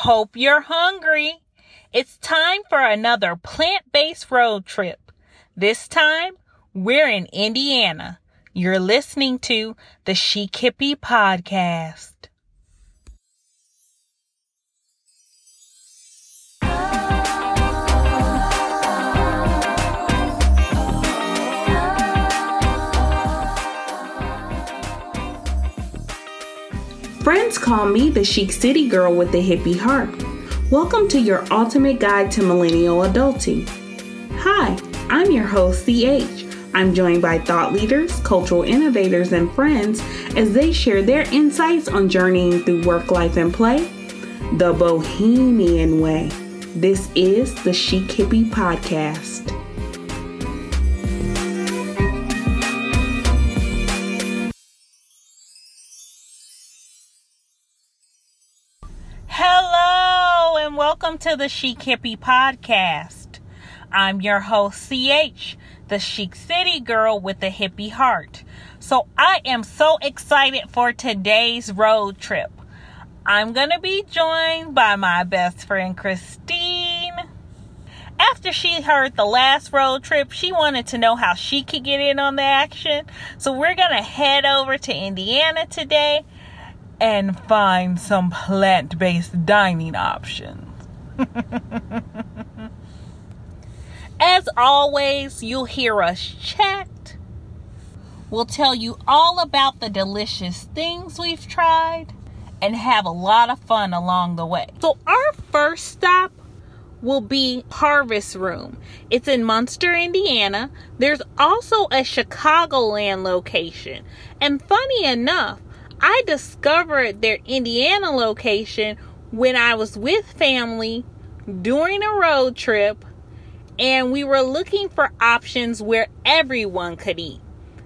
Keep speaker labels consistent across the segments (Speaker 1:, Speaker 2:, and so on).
Speaker 1: Hope you're hungry. It's time for another plant based road trip. This time, we're in Indiana. You're listening to the Chic Hippie Podcast. Friends call me the chic city girl with the hippie heart. Welcome to your ultimate guide to millennial adulting. Hi, I'm your host, CH. I'm joined by thought leaders, cultural innovators, and friends as they share their insights on journeying through work, life, and play the bohemian way. This is the Chic Hippie Podcast. Welcome to the Chic Hippie Podcast. I'm your host, CH, the Chic City girl with a hippie heart. So, I am so excited for today's road trip. I'm going to be joined by my best friend, Christine. After she heard the last road trip, she wanted to know how she could get in on the action. So, we're going to head over to Indiana today and find some plant based dining options. As always, you'll hear us chat. We'll tell you all about the delicious things we've tried and have a lot of fun along the way. So, our first stop will be Harvest Room. It's in Munster, Indiana. There's also a Chicagoland location. And funny enough, I discovered their Indiana location when I was with family during a road trip and we were looking for options where everyone could eat.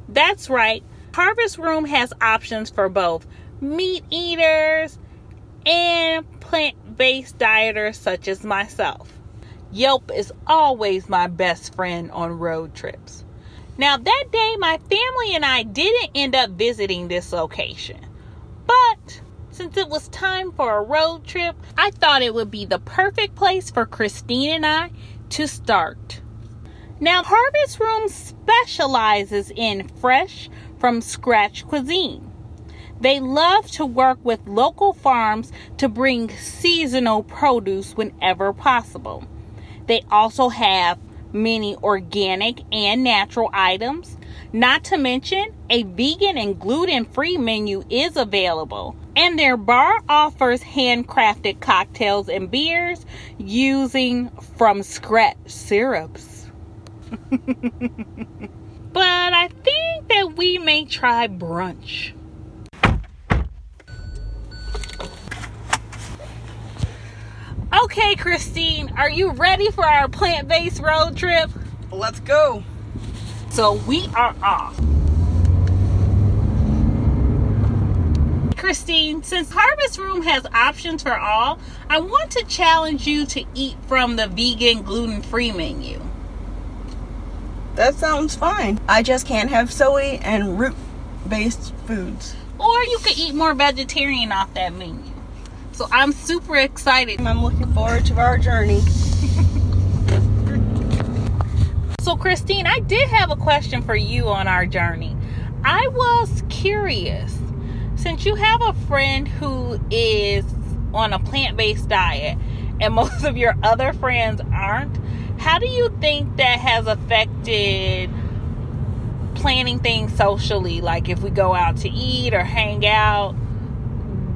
Speaker 1: That's right, Harvest Room has options for both meat eaters and plant based dieters such as myself. Yelp is always my best friend on road trips. Now, that day, my family and I didn't end up visiting this location. But since it was time for a road trip, I thought it would be the perfect place for Christine and I to start. Now, Harvest Room specializes in fresh from scratch cuisine. They love to work with local farms to bring seasonal produce whenever possible. They also have many organic and natural items. Not to mention, a vegan and gluten free menu is available. And their bar offers handcrafted cocktails and beers using from scratch syrups. but I think that we may try brunch. Okay, Christine, are you ready for our plant based road trip?
Speaker 2: Let's go.
Speaker 1: So we are off. Christine, since Harvest Room has options for all, I want to challenge you to eat from the vegan gluten free menu.
Speaker 2: That sounds fine. I just can't have soy and root based foods.
Speaker 1: Or you could eat more vegetarian off that menu. So I'm super excited.
Speaker 2: I'm looking forward to our journey.
Speaker 1: so, Christine, I did have a question for you on our journey. I was curious since you have a friend who is on a plant based diet and most of your other friends aren't, how do you think that has affected planning things socially? Like if we go out to eat or hang out,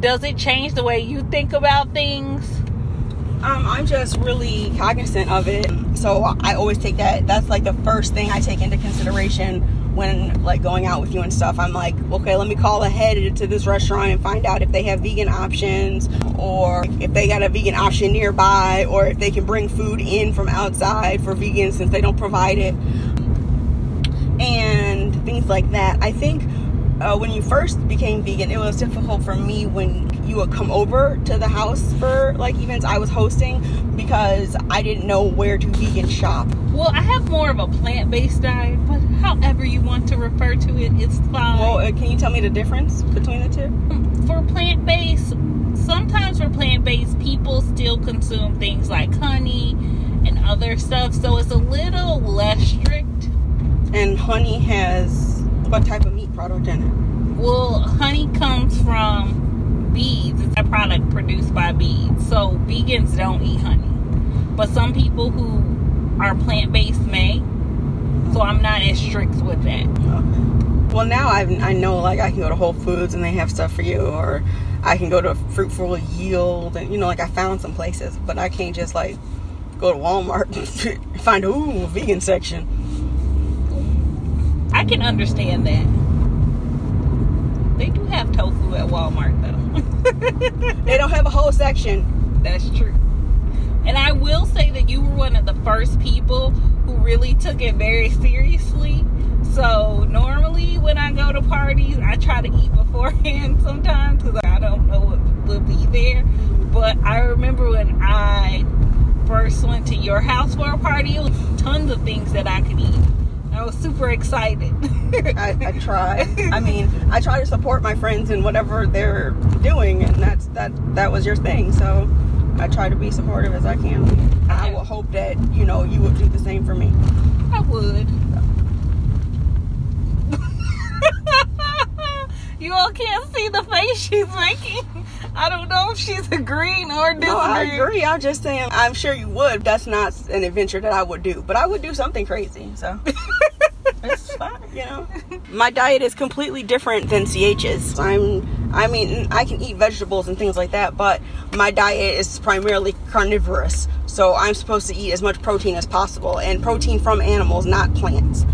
Speaker 1: does it change the way you think about things?
Speaker 2: Um, I'm just really cognizant of it. So I always take that. That's like the first thing I take into consideration when like going out with you and stuff. I'm like, okay, let me call ahead to this restaurant and find out if they have vegan options or if they got a vegan option nearby or if they can bring food in from outside for vegans since they don't provide it and things like that. I think uh, when you first became vegan, it was difficult for me when you would come over to the house for like events I was hosting because I didn't know where to vegan shop.
Speaker 1: Well, I have more of a plant based diet, but however you want to refer to it, it's fine.
Speaker 2: Well, uh, can you tell me the difference between the two?
Speaker 1: For plant based, sometimes for plant based, people still consume things like honey and other stuff, so it's a little less strict.
Speaker 2: And honey has what type of meat product in it?
Speaker 1: Well, honey comes from bees. It's a product produced by bees. So vegans don't eat honey. But some people who are plant based may. So I'm not as strict with that.
Speaker 2: Okay. Well, now I I know like I can go to Whole Foods and they have stuff for you, or I can go to Fruitful Yield and you know like I found some places, but I can't just like go to Walmart and find a ooh vegan section.
Speaker 1: I can understand that. They do have tofu at Walmart though.
Speaker 2: they don't have a whole section.
Speaker 1: That's true. And I will say that you were one of the first people who really took it very seriously. So normally when I go to parties, I try to eat beforehand sometimes because I don't know what will be there. But I remember when I first went to your house for a party, it was tons of things that I could eat. I was super excited.
Speaker 2: I, I try. I mean, I try to support my friends in whatever they're doing, and that's that. That was your thing, so I try to be supportive as I can. I will hope that you know you would do the same for me.
Speaker 1: I would. you all can't see the face she's making. I don't know if she's agreeing or disagreeing.
Speaker 2: No, I agree. I'm just saying, I'm sure you would. That's not an adventure that I would do, but I would do something crazy. So it's fine, you know. My diet is completely different than CH's. I'm, I mean, I can eat vegetables and things like that, but my diet is primarily carnivorous. So I'm supposed to eat as much protein as possible, and protein from animals, not plants.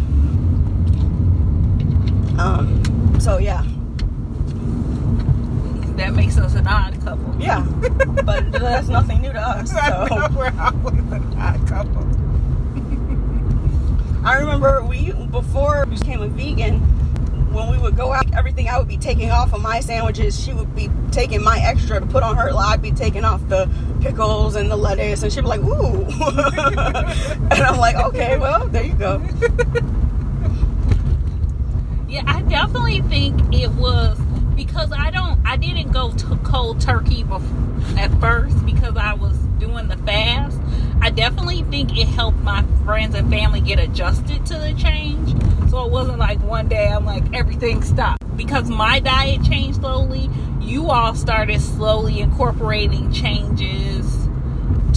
Speaker 2: Um. So yeah
Speaker 1: that makes us an odd couple.
Speaker 2: Yeah, but that's nothing new to us. So.
Speaker 1: We're always an odd couple.
Speaker 2: I remember we before we became a vegan. When we would go out, everything I would be taking off of my sandwiches, she would be taking my extra to put on her. I'd be taking off the pickles and the lettuce, and she'd be like, "Ooh," and I'm like, "Okay, well, there you go."
Speaker 1: Yeah, I definitely think it was because I don't, I didn't go to cold turkey before, at first because I was doing the fast. I definitely think it helped my friends and family get adjusted to the change. So it wasn't like one day I'm like everything stopped because my diet changed slowly. You all started slowly incorporating changes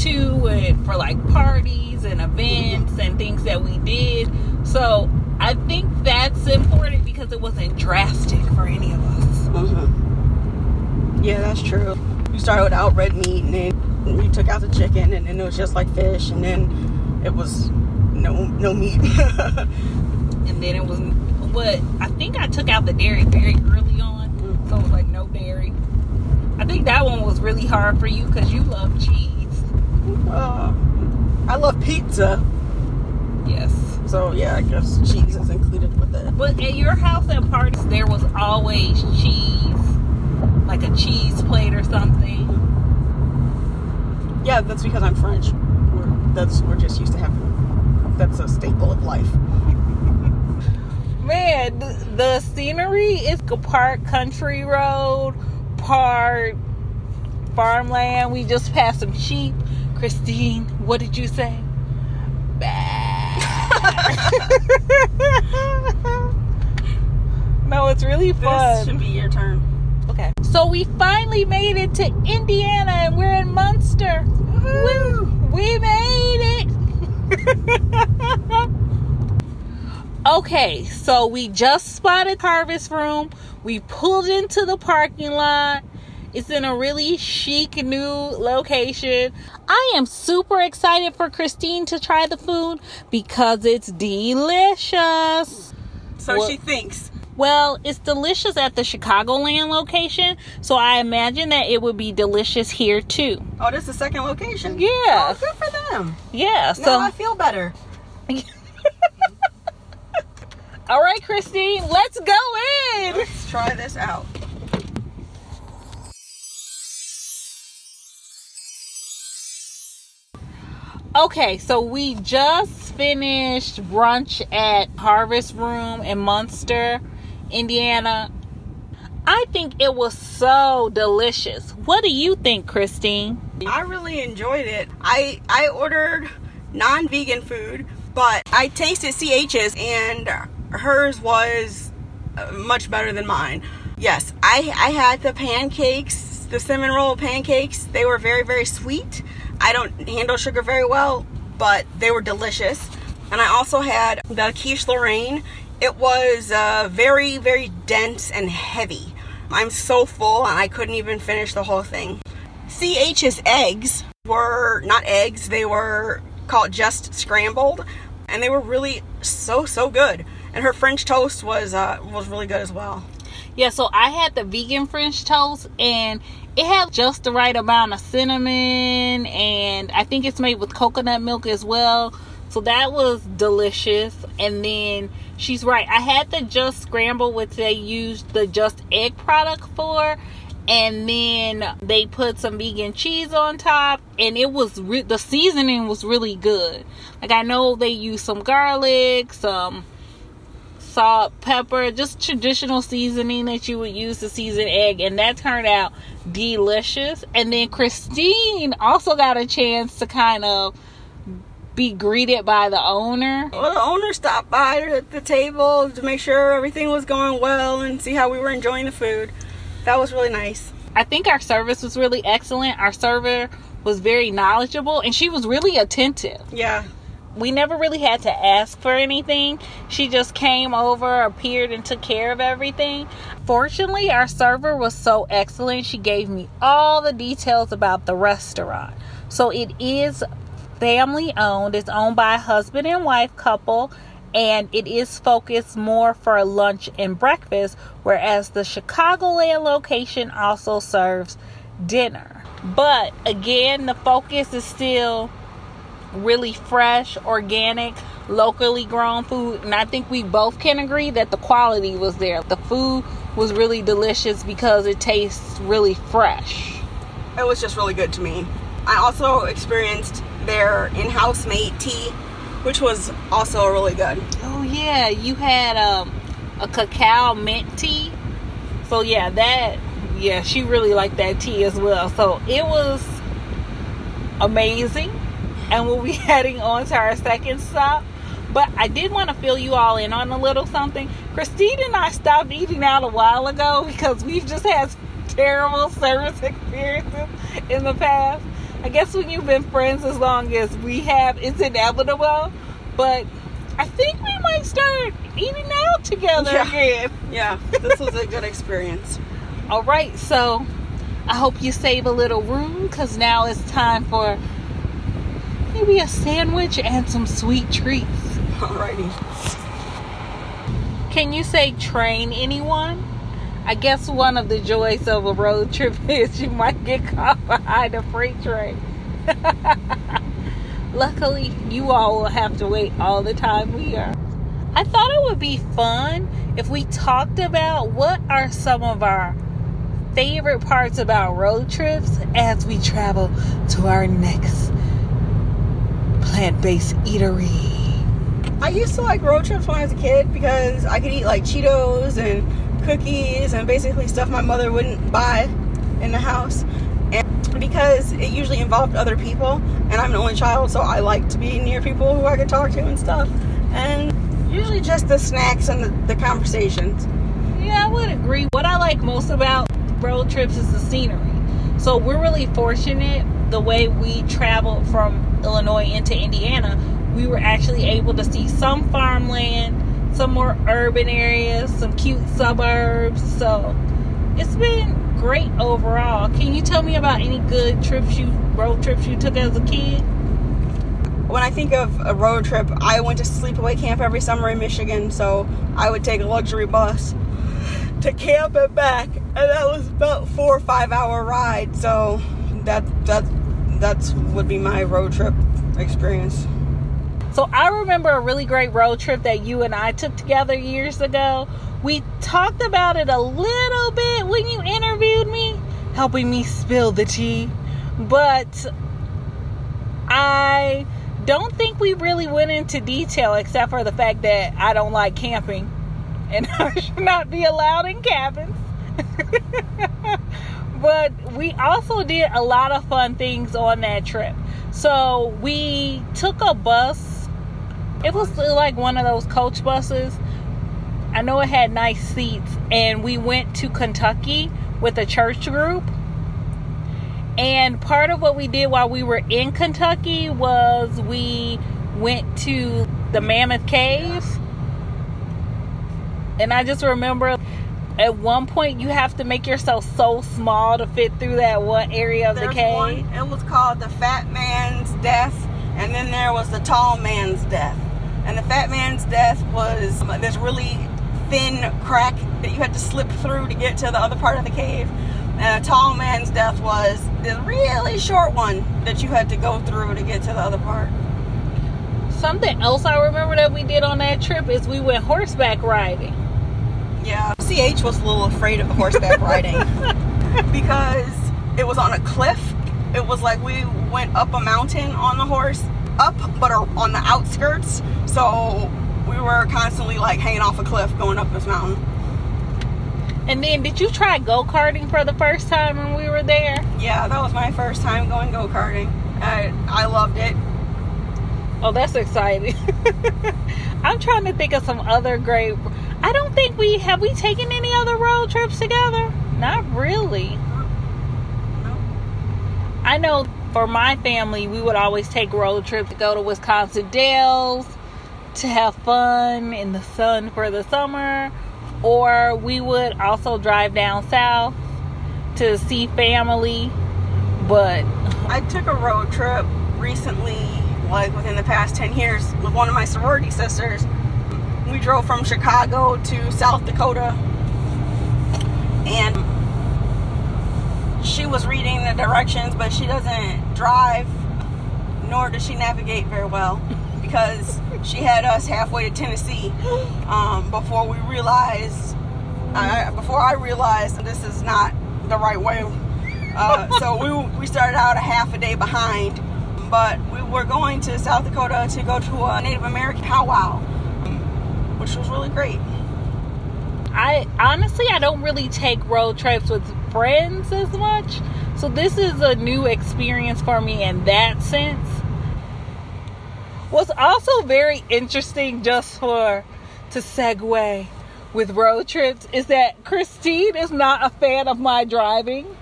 Speaker 1: to it for like parties and events and things that we did. So I think that's important because it wasn't drastic for any of us.
Speaker 2: Mm-hmm. Yeah, that's true. You started without red meat, and then you took out the chicken, and then it was just like fish, and then it was no no meat.
Speaker 1: and then it was what I think I took out the dairy very early on, mm-hmm. so it was like no dairy. I think that one was really hard for you because you love cheese.
Speaker 2: Uh, I love pizza.
Speaker 1: Yes.
Speaker 2: So yeah, I guess cheese is included with it.
Speaker 1: But at your house at parties, there was always cheese, like a cheese plate or something.
Speaker 2: Yeah, that's because I'm French. We're, that's we're just used to having. That's a staple of life.
Speaker 1: Man, the scenery is part country road, part farmland. We just passed some sheep. Christine, what did you say? no, it's really fun.
Speaker 2: This should be your turn.
Speaker 1: So we finally made it to Indiana and we're in Munster. Woo! We made it. okay, so we just spotted Harvest Room. We pulled into the parking lot it's in a really chic new location. I am super excited for Christine to try the food because it's delicious.
Speaker 2: So well, she thinks.
Speaker 1: Well, it's delicious at the Chicagoland location, so I imagine that it would be delicious here too.
Speaker 2: Oh, this is the second location.
Speaker 1: Yeah.
Speaker 2: Oh, good for them.
Speaker 1: Yeah. So
Speaker 2: now I feel better.
Speaker 1: All right, Christine, let's go in.
Speaker 2: Let's try this out.
Speaker 1: Okay, so we just finished brunch at Harvest Room in Munster, Indiana. I think it was so delicious. What do you think, Christine?
Speaker 2: I really enjoyed it. I I ordered non-vegan food, but I tasted CH's and hers was uh, much better than mine. Yes, I I had the pancakes, the cinnamon roll pancakes. They were very very sweet. I don't handle sugar very well, but they were delicious. And I also had the quiche Lorraine. It was uh, very very dense and heavy. I'm so full and I couldn't even finish the whole thing. CH's eggs were not eggs, they were called just scrambled and they were really so so good. And her French toast was uh, was really good as well.
Speaker 1: Yeah, so I had the vegan French toast and it had just the right amount of cinnamon and I think it's made with coconut milk as well. So that was delicious. And then she's right. I had the just scramble which they used the just egg product for and then they put some vegan cheese on top and it was re- the seasoning was really good like i know they used some garlic some salt pepper just traditional seasoning that you would use to season egg and that turned out delicious and then christine also got a chance to kind of be greeted by the owner
Speaker 2: well the owner stopped by at the table to make sure everything was going well and see how we were enjoying the food that was really nice.
Speaker 1: I think our service was really excellent. Our server was very knowledgeable and she was really attentive.
Speaker 2: Yeah.
Speaker 1: We never really had to ask for anything. She just came over, appeared, and took care of everything. Fortunately, our server was so excellent. She gave me all the details about the restaurant. So it is family owned, it's owned by a husband and wife couple and it is focused more for lunch and breakfast, whereas the Chicagoland location also serves dinner. But again, the focus is still really fresh, organic, locally grown food, and I think we both can agree that the quality was there. The food was really delicious because it tastes really fresh.
Speaker 2: It was just really good to me. I also experienced their in house made tea which was also really good.
Speaker 1: Oh yeah, you had um, a cacao mint tea. So yeah, that yeah, she really liked that tea as well. So it was amazing. And we'll be heading on to our second stop. But I did want to fill you all in on a little something. Christine and I stopped eating out a while ago because we've just had terrible service experiences in the past. I guess when you've been friends as long as we have, it's inevitable. But I think we might start eating out together
Speaker 2: yeah.
Speaker 1: again.
Speaker 2: Yeah, this was a good experience.
Speaker 1: All right, so I hope you save a little room because now it's time for maybe a sandwich and some sweet treats.
Speaker 2: Alrighty.
Speaker 1: Can you say train anyone? I guess one of the joys of a road trip is you might get caught behind a freight train. Luckily, you all will have to wait all the time we are. I thought it would be fun if we talked about what are some of our favorite parts about road trips as we travel to our next plant based eatery.
Speaker 2: I used to like road trips when I was a kid because I could eat like Cheetos and cookies and basically stuff my mother wouldn't buy in the house. And because it usually involved other people, and I'm the only child, so I like to be near people who I could talk to and stuff. And usually just the snacks and the, the conversations.
Speaker 1: Yeah, I would agree. What I like most about road trips is the scenery. So we're really fortunate the way we traveled from Illinois into Indiana. We were actually able to see some farmland some more urban areas, some cute suburbs. So it's been great overall. Can you tell me about any good trips you road trips you took as a kid?
Speaker 2: When I think of a road trip, I went to sleepaway camp every summer in Michigan, so I would take a luxury bus to camp and back, and that was about four or five hour ride. So that that that's would be my road trip experience.
Speaker 1: So I remember a really great road trip that you and I took together years ago. We talked about it a little bit when you interviewed me, helping me spill the tea. But I don't think we really went into detail except for the fact that I don't like camping and I should not be allowed in cabins. but we also did a lot of fun things on that trip. So we took a bus. It was like one of those coach buses. I know it had nice seats, and we went to Kentucky with a church group. And part of what we did while we were in Kentucky was we went to the Mammoth Cave. And I just remember at one point you have to make yourself so small to fit through that one area of
Speaker 2: There's
Speaker 1: the cave.
Speaker 2: one, it was called the fat man's death, and then there was the tall man's death. And the fat man's death was um, this really thin crack that you had to slip through to get to the other part of the cave. And a tall man's death was this really short one that you had to go through to get to the other part.
Speaker 1: Something else I remember that we did on that trip is we went horseback riding.
Speaker 2: Yeah, CH was a little afraid of the horseback riding because it was on a cliff. It was like we went up a mountain on the horse, up but are on the outskirts. So we were constantly like hanging off a cliff going up this mountain.
Speaker 1: And then, did you try go karting for the first time when we were there?
Speaker 2: Yeah, that was my first time going go karting. I, I loved it.
Speaker 1: Oh, that's exciting. I'm trying to think of some other great. I don't think we have we taken any other road trips together. Not really. I know for my family, we would always take road trips to go to Wisconsin Dells to have fun in the sun for the summer, or we would also drive down south to see family. But
Speaker 2: I took a road trip recently, like within the past 10 years, with one of my sorority sisters. We drove from Chicago to South Dakota, and she was reading the directions, but she doesn't drive, nor does she navigate very well because she had us halfway to Tennessee um, before we realized, before I realized this is not the right way. Uh, so we, we started out a half a day behind, but we were going to South Dakota to go to a Native American powwow, which was really great.
Speaker 1: I honestly I don't really take road trips with friends as much. So this is a new experience for me in that sense. What's also very interesting just for to segue with road trips is that Christine is not a fan of my driving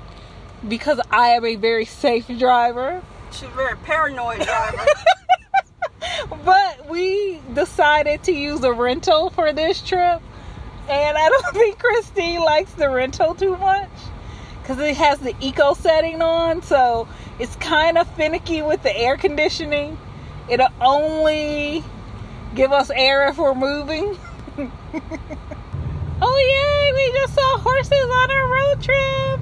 Speaker 1: because I am a very safe driver.
Speaker 2: She's a very paranoid driver.
Speaker 1: but we decided to use a rental for this trip and I don't think Christine likes the rental too much because it has the eco setting on, so it's kind of finicky with the air conditioning. It'll only give us air if we're moving. oh, yay! We just saw horses on our road trip.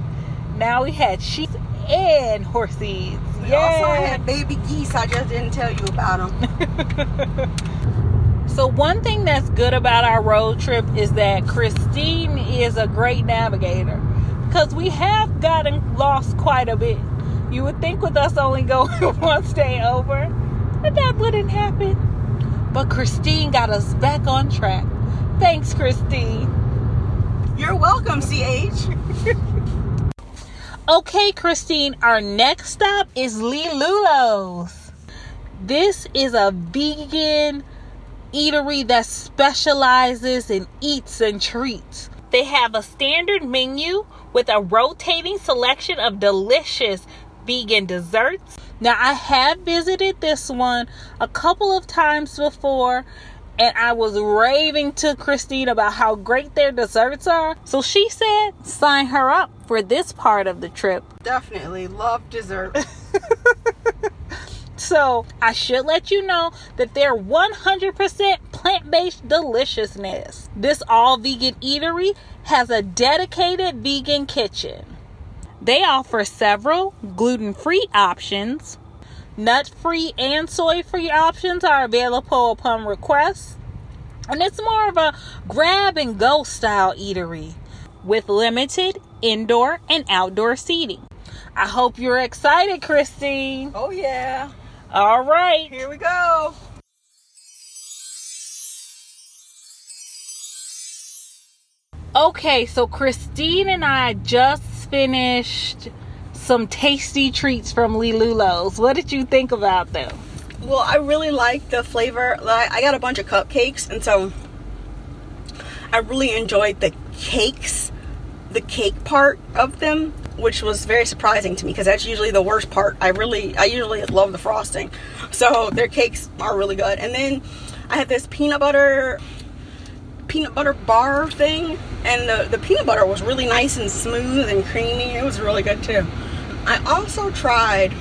Speaker 1: Now we had sheep and horses.
Speaker 2: We also had baby geese. I just didn't tell you about them.
Speaker 1: So, one thing that's good about our road trip is that Christine is a great navigator because we have gotten lost quite a bit. You would think with us only going one stay over that that wouldn't happen. But Christine got us back on track. Thanks, Christine.
Speaker 2: You're welcome, CH.
Speaker 1: okay, Christine, our next stop is Lelulo's. This is a vegan eatery that specializes in eats and treats. They have a standard menu with a rotating selection of delicious vegan desserts. Now, I have visited this one a couple of times before, and I was raving to Christine about how great their desserts are. So she said, sign her up for this part of the trip.
Speaker 2: Definitely love dessert.
Speaker 1: So I should let you know that they're 100% plant based deliciousness. This all vegan eatery has a dedicated vegan kitchen. They offer several gluten free options. Nut free and soy free options are available upon request. And it's more of a grab and go style eatery with limited indoor and outdoor seating. I hope you're excited, Christine.
Speaker 2: Oh, yeah.
Speaker 1: All right.
Speaker 2: Here we go.
Speaker 1: Okay, so Christine and I just finished some tasty treats from Lelulo's. What did you think about them?
Speaker 2: Well, I really like the flavor. I got a bunch of cupcakes, and so I really enjoyed the cakes, the cake part of them, which was very surprising to me because that's usually the worst part. I really, I usually love the frosting. So their cakes are really good. And then I had this peanut butter peanut butter bar thing and the, the peanut butter was really nice and smooth and creamy it was really good too i also tried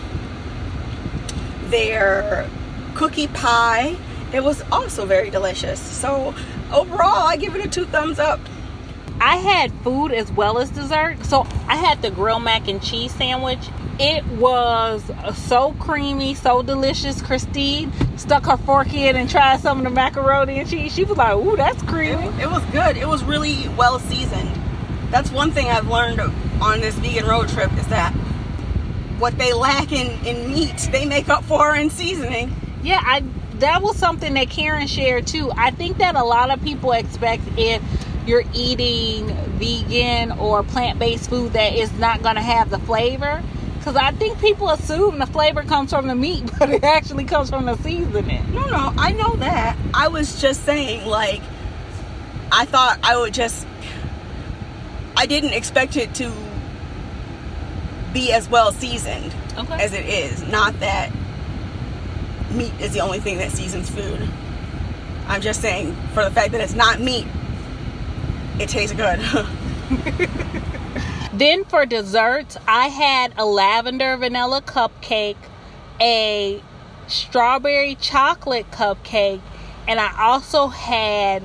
Speaker 2: their cookie pie it was also very delicious so overall i give it a two thumbs up
Speaker 1: I had food as well as dessert. So I had the grilled mac and cheese sandwich. It was so creamy, so delicious. Christine stuck her fork in and tried some of the macaroni and cheese. She was like, "Ooh, that's creamy."
Speaker 2: It, it was good. It was really well seasoned. That's one thing I've learned on this vegan road trip is that what they lack in, in meat, they make up for in seasoning.
Speaker 1: Yeah, I that was something that Karen shared too. I think that a lot of people expect if you're eating vegan or plant-based food that is not going to have the flavor? Because i think people assume the flavor comes from the meat but it actually comes from the seasoning.
Speaker 2: No no i know that. I was just saying like i thought i would just i didn't expect it to be as well seasoned okay. as it is. Not that meat is the only thing that seasons food. I'm just saying for the fact that it's not meat it tastes good.
Speaker 1: then for desserts, I had a lavender vanilla cupcake, a strawberry chocolate cupcake, and I also had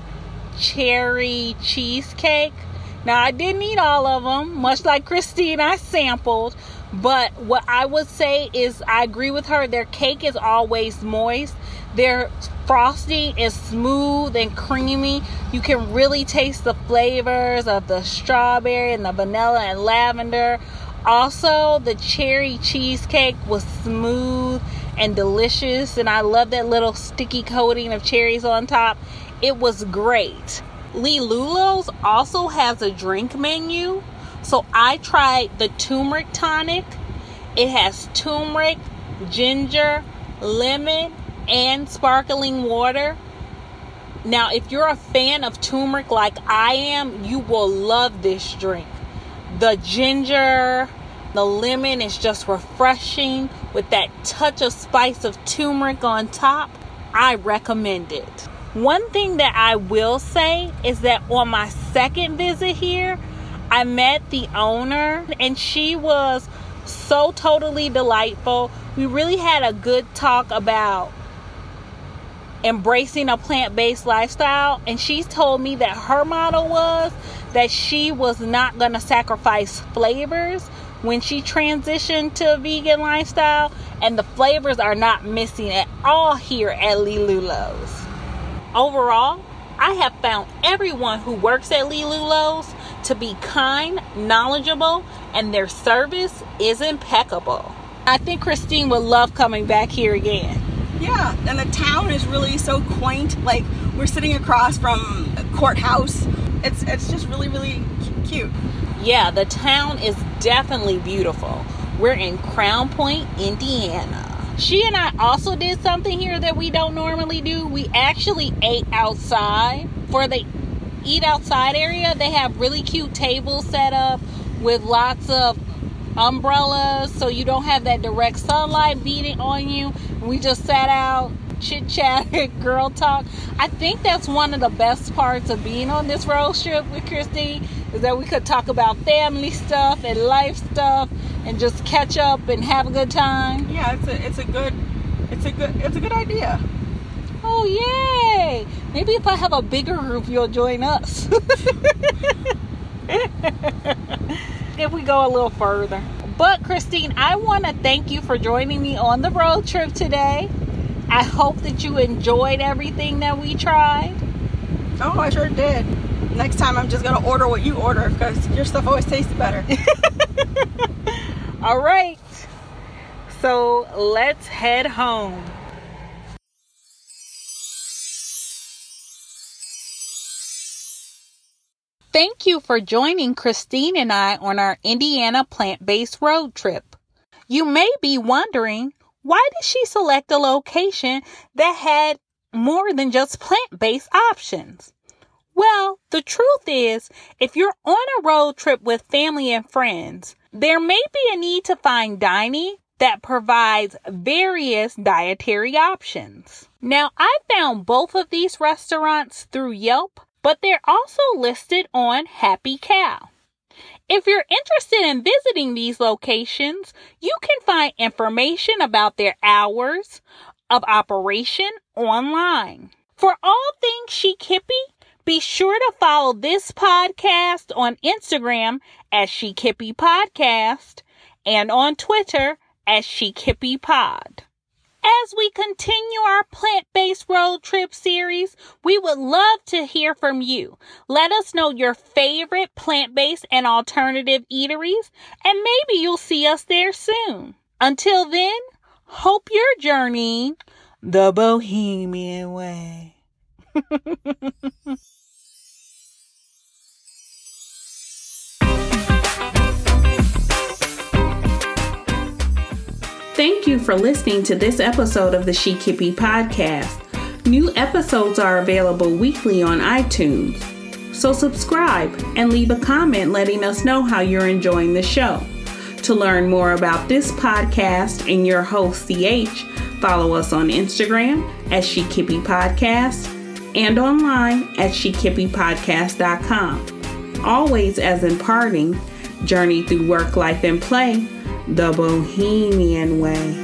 Speaker 1: cherry cheesecake. Now, I didn't eat all of them, much like Christine, I sampled. But what I would say is, I agree with her. Their cake is always moist. Their frosting is smooth and creamy. You can really taste the flavors of the strawberry and the vanilla and lavender. Also, the cherry cheesecake was smooth and delicious, and I love that little sticky coating of cherries on top. It was great. Lelulo's also has a drink menu. So I tried the turmeric tonic. It has turmeric, ginger, lemon, and sparkling water. Now, if you're a fan of turmeric like I am, you will love this drink. The ginger, the lemon is just refreshing with that touch of spice of turmeric on top. I recommend it. One thing that I will say is that on my second visit here, I met the owner and she was so totally delightful. We really had a good talk about embracing a plant based lifestyle. And she told me that her motto was that she was not going to sacrifice flavors when she transitioned to a vegan lifestyle. And the flavors are not missing at all here at Lelulo's. Overall, I have found everyone who works at Lelulo's to be kind, knowledgeable, and their service is impeccable. I think Christine would love coming back here again.
Speaker 2: Yeah, and the town is really so quaint. Like we're sitting across from a courthouse. It's it's just really really cute.
Speaker 1: Yeah, the town is definitely beautiful. We're in Crown Point, Indiana. She and I also did something here that we don't normally do. We actually ate outside for the eat outside area. They have really cute tables set up with lots of umbrellas so you don't have that direct sunlight beating on you. We just sat out, chit chatted, girl talk. I think that's one of the best parts of being on this road trip with Christine is that we could talk about family stuff and life stuff and just catch up and have a good time.
Speaker 2: Yeah, it's a it's a good it's a good it's a good idea.
Speaker 1: Oh yay! Maybe if I have a bigger group you'll join us. if we go a little further. But Christine, I want to thank you for joining me on the road trip today. I hope that you enjoyed everything that we tried.
Speaker 2: Oh, I sure did. Next time I'm just going to order what you order because your stuff always tastes better.
Speaker 1: All right. So let's head home. Thank you for joining Christine and I on our Indiana plant based road trip. You may be wondering why did she select a location that had more than just plant based options? Well, the truth is, if you're on a road trip with family and friends, there may be a need to find dining that provides various dietary options. Now, I found both of these restaurants through Yelp, but they're also listed on Happy Cow. If you're interested in visiting these locations, you can find information about their hours of operation online. For all things Chic Hippie, be sure to follow this podcast on Instagram as Chic Hippie Podcast and on Twitter as Chic Hippie Pod. As we continue our plant based road trip series, we would love to hear from you. Let us know your favorite plant based and alternative eateries, and maybe you'll see us there soon. Until then, hope you're journeying the Bohemian way. Thank you for listening to this episode of the Chic Hippie podcast. New episodes are available weekly on iTunes. So subscribe and leave a comment letting us know how you're enjoying the show. To learn more about this podcast and your host, CH, follow us on Instagram at Hippie Podcast and online at chickhippiepodcast.com. Always as in parting, journey through work, life, and play the Bohemian way.